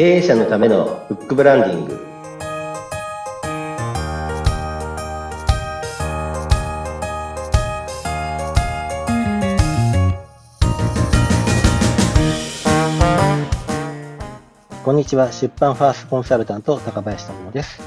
経営者のためのフックブランディングこんにちは出版ファーストコンサルタント高林智です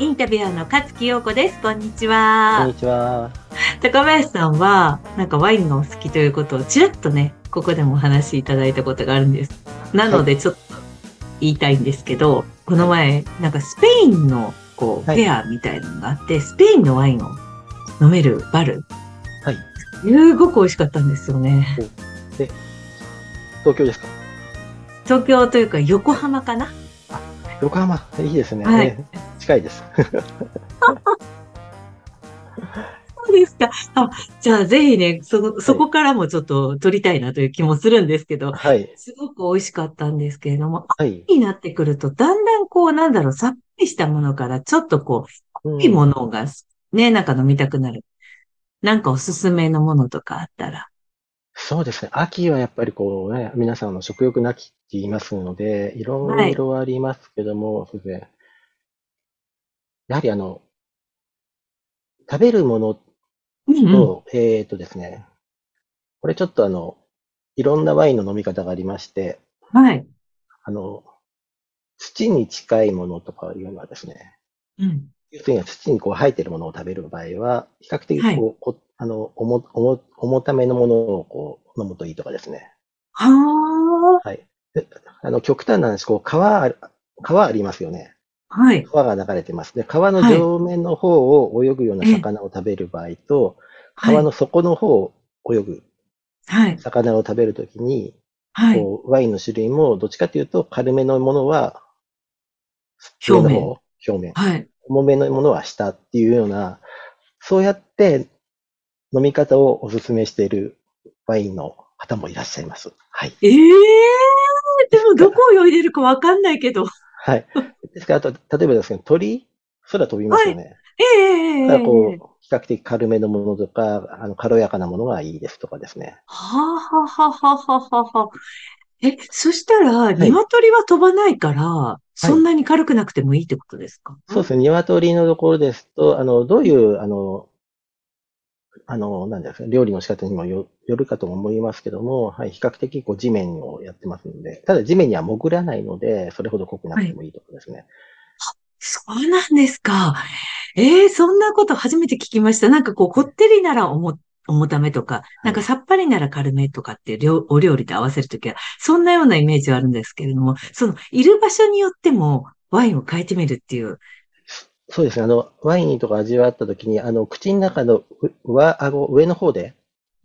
インタビュアーの勝木陽子です。こんにちこんはに。ちは高林さんは、なんかワインがお好きということをちらっとね、ここでもお話しいただいたことがあるんです。なのでちょっと言いたいんですけど、この前、なんかスペインのこう、はい。フェアみたいなのがあって、スペインのワインを飲めるバル。はい。すごく美味しかったんですよね。東京ですか？東京というか横浜かな？横浜。いいですね、はい。えー近いですですか？あ、じゃあぜひね、そ、そこからもちょっと撮りたいなという気もするんですけど、はいすごく美味しかったんですけれども、はい、になってくると、だんだんこう、なんだろう、さっぱりしたものから、ちょっとこう、うんいいものが、ね、なんか飲みたくなる。なんかおすすめのものとかあったら。そうですね。秋はやっぱりこうね、皆さんの食欲なきって言いますので、いろいろありますけども、そうですね。やはりあの、食べるものうんうん。と、えっとですね、これちょっとあの、いろんなワインの飲み方がありまして、はい。あの、土に近いものとかいうのはですね、うん。要するに土にこう生えてるものを食べる場合は、比較的はいこう、こあの、重、重、重ためのものをこう飲むといいとかですね。はあ。はい。であの、極端な話、こう、川ある、川ありますよね。はい。川が流れてます。で、川の上面の方を泳ぐような魚を食べる場合と、はい。川の底の方を泳ぐはい。魚を食べるときに、はい。こう、ワインの種類も、どっちかというと、軽めのものは、表面表面。はい。重めのものは下っていうような、そうやって飲み方をお勧めしているワインの方もいらっしゃいます。はい。ええでもどこを泳いでるかわかんないけど。はい。ですから、あと、例えばですけど、鳥、空飛びますよね。ええだからこう、比較的軽めのものとか、あの、軽やかなものがいいですとかですね。はあ、はあはあはあはあはあ。え、そしたら、い鶏は飛ばないから、そんなに軽くなくてもいいってことですか？そうですね。鶏のところですと、あの、どういう、あの、あの、なんですか、料理の仕方にもよよるかと思いますけども、はい、比較的こう地面をやってますので、ただ地面には潜らないので、それほど濃くなくてもいいとかですね。そうなんですか。ええそんなこと初めて聞きました。なんかこう、こってりなら重、重ためとか、なんかさっぱりなら軽めとかって料お料理で合わせるときは、そんなようなイメージはあるんですけれども、その、いる場所によってもワインを変えてみるっていう。そうですね。あの、ワインとか味わった時に、あの、口の中のう上、顎、上の方で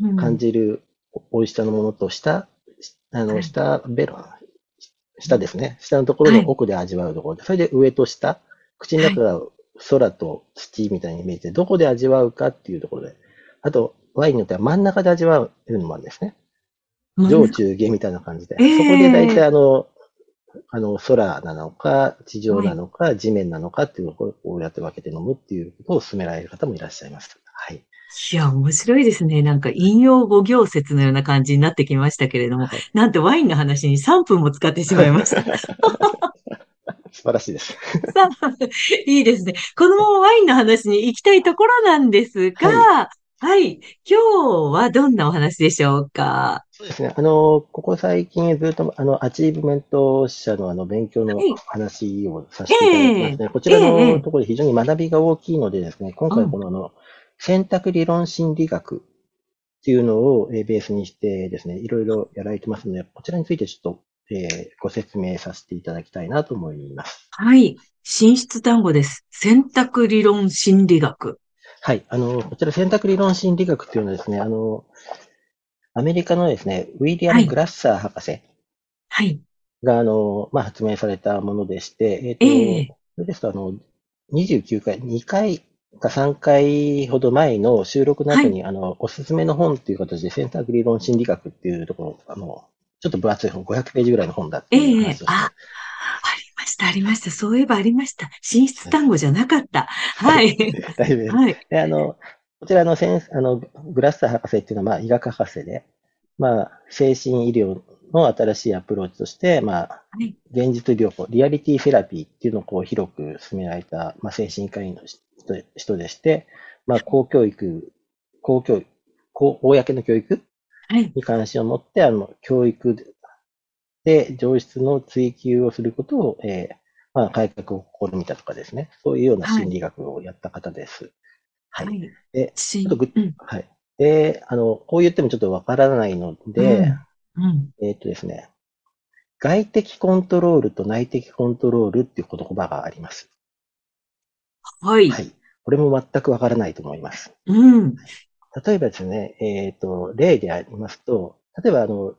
うん。感じる美味しさのものと、下、あの、はい。下、ベロ、下ですね。下のところの奥で味わうところで、それで上と下、口の中が空と土みたいなイメージで、どこで味わうかっていうところで、あと、ワインによっては真ん中で味わうのもあるんですね。上中下みたいな感じで。ええそこで大体あの、あの、空なのか、地上なのか、地面なのかっていうのをこうやって分けて飲むっていうことを勧められる方もいらっしゃいます。はい。いや、面白いですね。なんか引用語行説のような感じになってきましたけれども、はいなんとワインの話に3分も使ってしまいました。素晴らしいです。いいですね。このままワインの話に行きたいところなんですが、はい、今日はどんなお話でしょうか？そうですね。あの、ここ最近ずっと、あの、アチーブメント社のあの、勉強のはい話をさせていただきますね。こちらええのところで非常に学びが大きいのでですね、今回このあの、選択理論心理学っていうのをえーベースにしてですね、いろいろやられてますので、こちらについてちょっと、えーご説明させていただきたいなと思います。はい。進出単語です。選択理論心理学。はい。あの、こちら選択理論心理学っていうのはですね、あの、アメリカのですね、ウィリアム・はいグラッサー博士はい。が、あの、まあ、発明されたものでして、えっ、と、ええそれですと、あの、29回、2回か3回ほど前の収録の後に、あの、おすすめの本っていう形で、選択理論心理学っていうところ、あの、ちょっと分厚い本、500ページぐらいの本だってええいう話をして、あ、ありました、ありました。そういえばありました。進出単語じゃなかった。はい。だいぶ、はい。で、あの、こちらの先あの、グラッサー博士っていうのは、まあ、医学博士で、まあ、精神医療の新しいアプローチとして、まあ、はい。現実療法、リアリティセラピーっていうのをこう広く進められた、まあ、精神科医の人人でして、まあ、公教育、公教育、公公の教育はい。に関心を持って、あの、教育で上質の追求をすることを、えーまあ、改革を試みたとかですね、そういうような心理学をやった方です。はい。はい。で、しちょっとぐうん。はい。で、あの、こう言ってもちょっとわからないので、うん。えっとですね、外的コントロールと内的コントロールっていう言葉があります。はい。はい。これも全くわからないと思います。うん。例えばですね、えっ、と、例でありますと、例えばあの、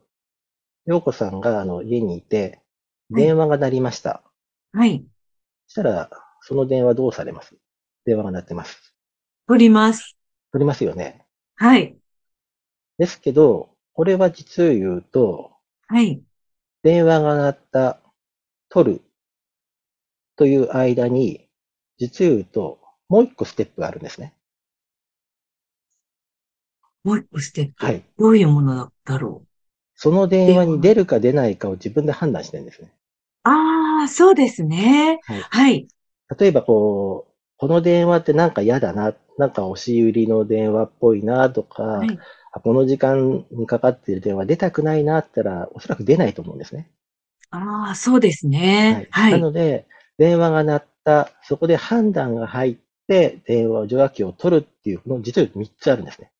洋子さんがあの家にいて、はい電話が鳴りました。はい。そしたら、その電話どうされます？電話が鳴ってます。取ります。取りますよね。はい。ですけど、これは実を言うと、はい。電話が鳴った、取るという間に、実を言うと、もう一個ステップがあるんですね。もう一個ステップ。はい。どういうものだろう？その電話に出るか出ないかを自分で判断してるんですね。ああ、そうですね。はい。はい。例えばこう、この電話ってなんか嫌だな、なんか押し売りの電話っぽいなとか、はい。あこの時間にかかっている電話出たくないなったら、おそらく出ないと思うんですね。ああ、そうですね。は。ないので、電話が鳴った、そこで判断が入って、電話、受話器を取るっていう、この実は3つあるんですね。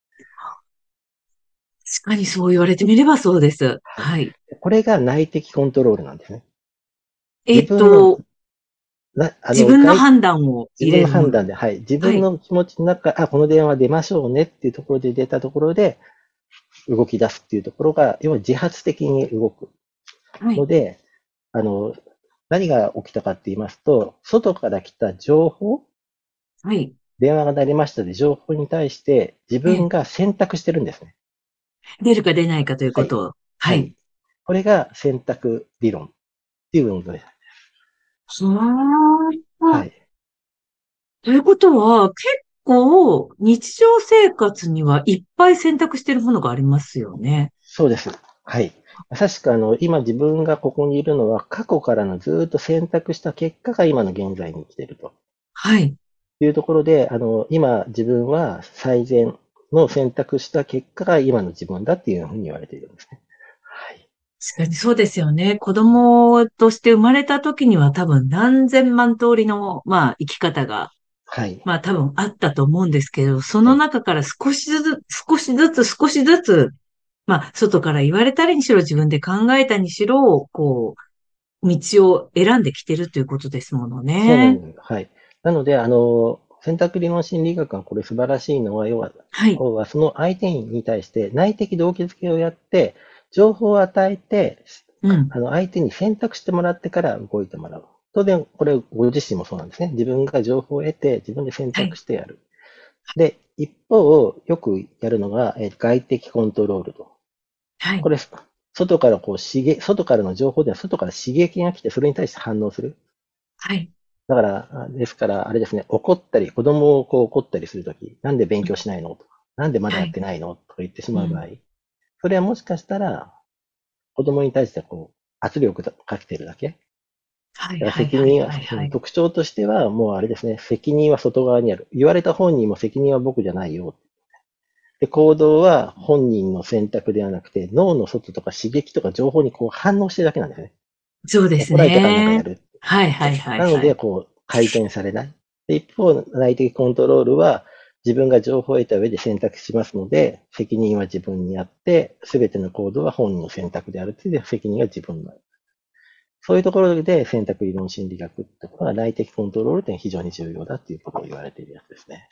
確かにそう言われてみればそうです。はい。これが内的コントロールなんですね。えっ自分のと、なあ自分の外判断を自分入れるもの。の判断で、はい。自分の気持ちの中、あ、この電話出ましょうねっていうところで出たところで、動き出すっていうところが、要は自発的に動くはいの。で、あの、何が起きたかって言いますと、外から来た情報、はい。電話が鳴りましたで、情報に対して自分が選択してるんですね。出るか出ないかということを。はい。。これが選択理論っていうものです。はい。ということは、結構、日常生活にはいっぱい選択しているものがありますよね。そうです。はい。まさしくあの、今自分がここにいるのは過去からのずーっと選択した結果が今の現在に来ているとはい。いうところで、あの、今自分は最善の選択した結果が今の自分だっていうふうに言われているんですね。はい。確かにそうですよね。子供として生まれた時には多分何千万通りの、まあ、生き方が、はい。まあ多分あったと思うんですけど、その中から少しずつ、少しずつ、少しずつ、まあ、外から言われたりにしろ、自分で考えたにしろ、こう、道を選んできてるということですものそうなね。んです。はい。なので、あの、選択理論心理学がこれ素晴らしいのは、要は、はい。要はその相手に対して内的動機づけをやって、情報を与えて、うん。あの、相手に選択してもらってから動いてもらう。当然、これご自身もそうなんですね。自分が情報を得て、自分で選択してやる。で、一方、よくやるのが、えー外的コントロールと。はいこ。れ、外からこう刺激、外からの情報では外から刺激が来て、それに対して反応する。はい。だから、あですから、あれですね、怒ったり、子供をこう怒ったりするとき、なんで勉強しないの？とか、なんでまだやってないの？とか言ってしまう場合、それはもしかしたら、子供に対してこう、圧力をかけてるだけ？はい。だからはい。責任は、はい。はい。特徴としては、もうあれですね、責任は外側にある。言われた本人も責任は僕じゃないよ。で、行動は本人の選択ではなくて、脳の外とか刺激とか情報にこう反応してるだけなんですね。そうです怒られたからなんかやね。る。はい。はい。はい。なので、こう、回転されない。で一方、内的コントロールは、自分が情報を得た上で選択しますので、責任は自分にあって、すべての行動は本人の選択であるという責任は自分の。そういうところで選択理論心理学ってところが内的コントロール点非常に重要だっていうことを言われているやつですね。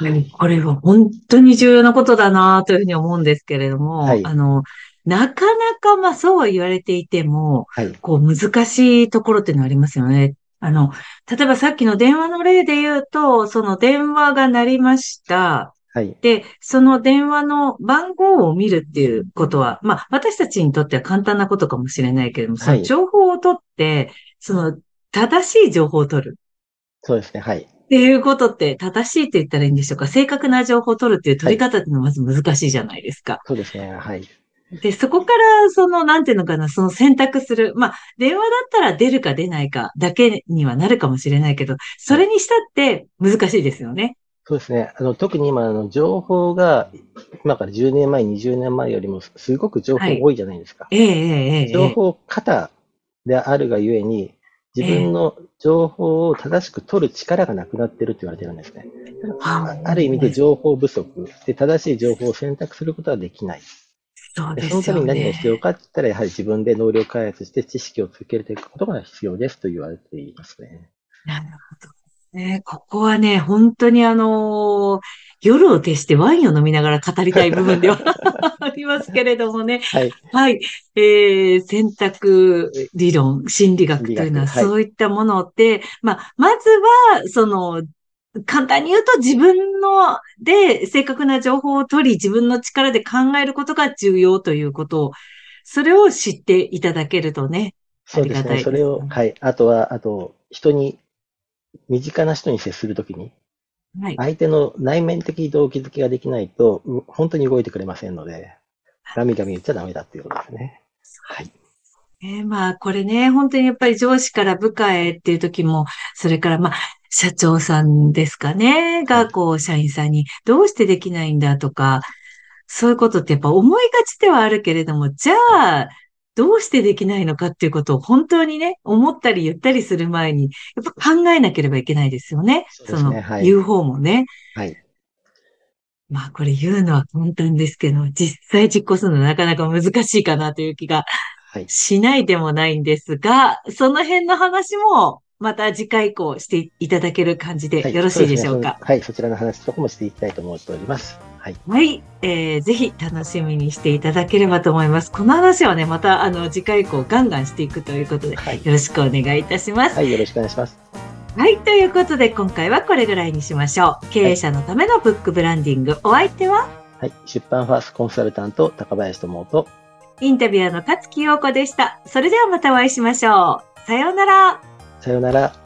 うんこれは本当に重要なことだなというふうに思うんですけれども、はいあの、なかなかまあそうは言われていても、はい。こう難しいところっていうのはありますよね。あの、例えばさっきの電話の例で言うと、その電話が鳴りました。はい。で、その電話の番号を見るっていうことは、まあ私たちにとっては簡単なことかもしれないけれども、そはいの情報を取って、その正しい情報を取る。そうですね。はい。っていうことって正しいって言ったらいいんでしょうか正確な情報を取るっていう取り方っていうのはまず難しいじゃないですか。そうですね。はい。で、そこから、その、なんていうのかな、その選択する。まあ、電話だったら出るか出ないかだけにはなるかもしれないけど、それにしたって難しいですよね。そうですね。あの、特に今、あの、情報が、今から10年前、20年前よりも、すごく情報多いじゃないですか。ええええええ情報型であるがゆえに、自分の情報を正しく取る力がなくなってるって言われてるんですね。あある意味で情報不足で、正しい情報を選択することはできない。でそうですよね。そのために何が必要かって言ったら、やはり自分で能力開発して知識をつけていくことが必要ですと言われていますね。なるほど。ね、ここはね、本当にあのー夜を徹してワインを飲みながら語りたい部分では ありますけれどもね。はい。はい。えー、選択理論、心理学というのは、そういったものって、まあ、まずは、その、簡単に言うと自分ので正確な情報を取り、自分の力で考えることが重要ということを、それを知っていただけるとね。そうですね。すそれを、はい。あとは、あと、人に、身近な人に接するときに、はい。相手の内面的動機づけができないと、う本当に動いてくれませんので、ガミガミ言っちゃダメだっていうことですね。はい。えーまあ、これね、本当にやっぱり上司から部下へっていう時も、それからまあ、社長さんですかね、が、こう、社員さんに、どうしてできないんだとか、そういうことってやっぱ思いがちではあるけれども、じゃあ、どうしてできないのかっていうことを本当にね、思ったり言ったりする前に、やっぱ考えなければいけないですよね。そねの、はい言う方もね。はい。まあ、これ言うのは簡単ですけど、実際実行するのはなかなか難しいかなという気がはい。しないでもないんですが、その辺の話もまた次回以降していただける感じはでよろしいでしょうか？そですねはい。そちらの話とかもしていきたいと思っております。はい。はい、えーぜひ楽しみにしていただければと思います。この話はね、またあの次回以降ガンガンしていくということで、よはい。ろしくお願いいたします。はい。よろしくお願いします。はい、ということで今回はこれぐらいにしましょう。経営者のためのブックブランディング、お相手は？はい。出版ファーストコンサルタント、高林智と、インタビュアーの勝木陽子でした。それではまたお会いしましょう。さようなら。さようなら。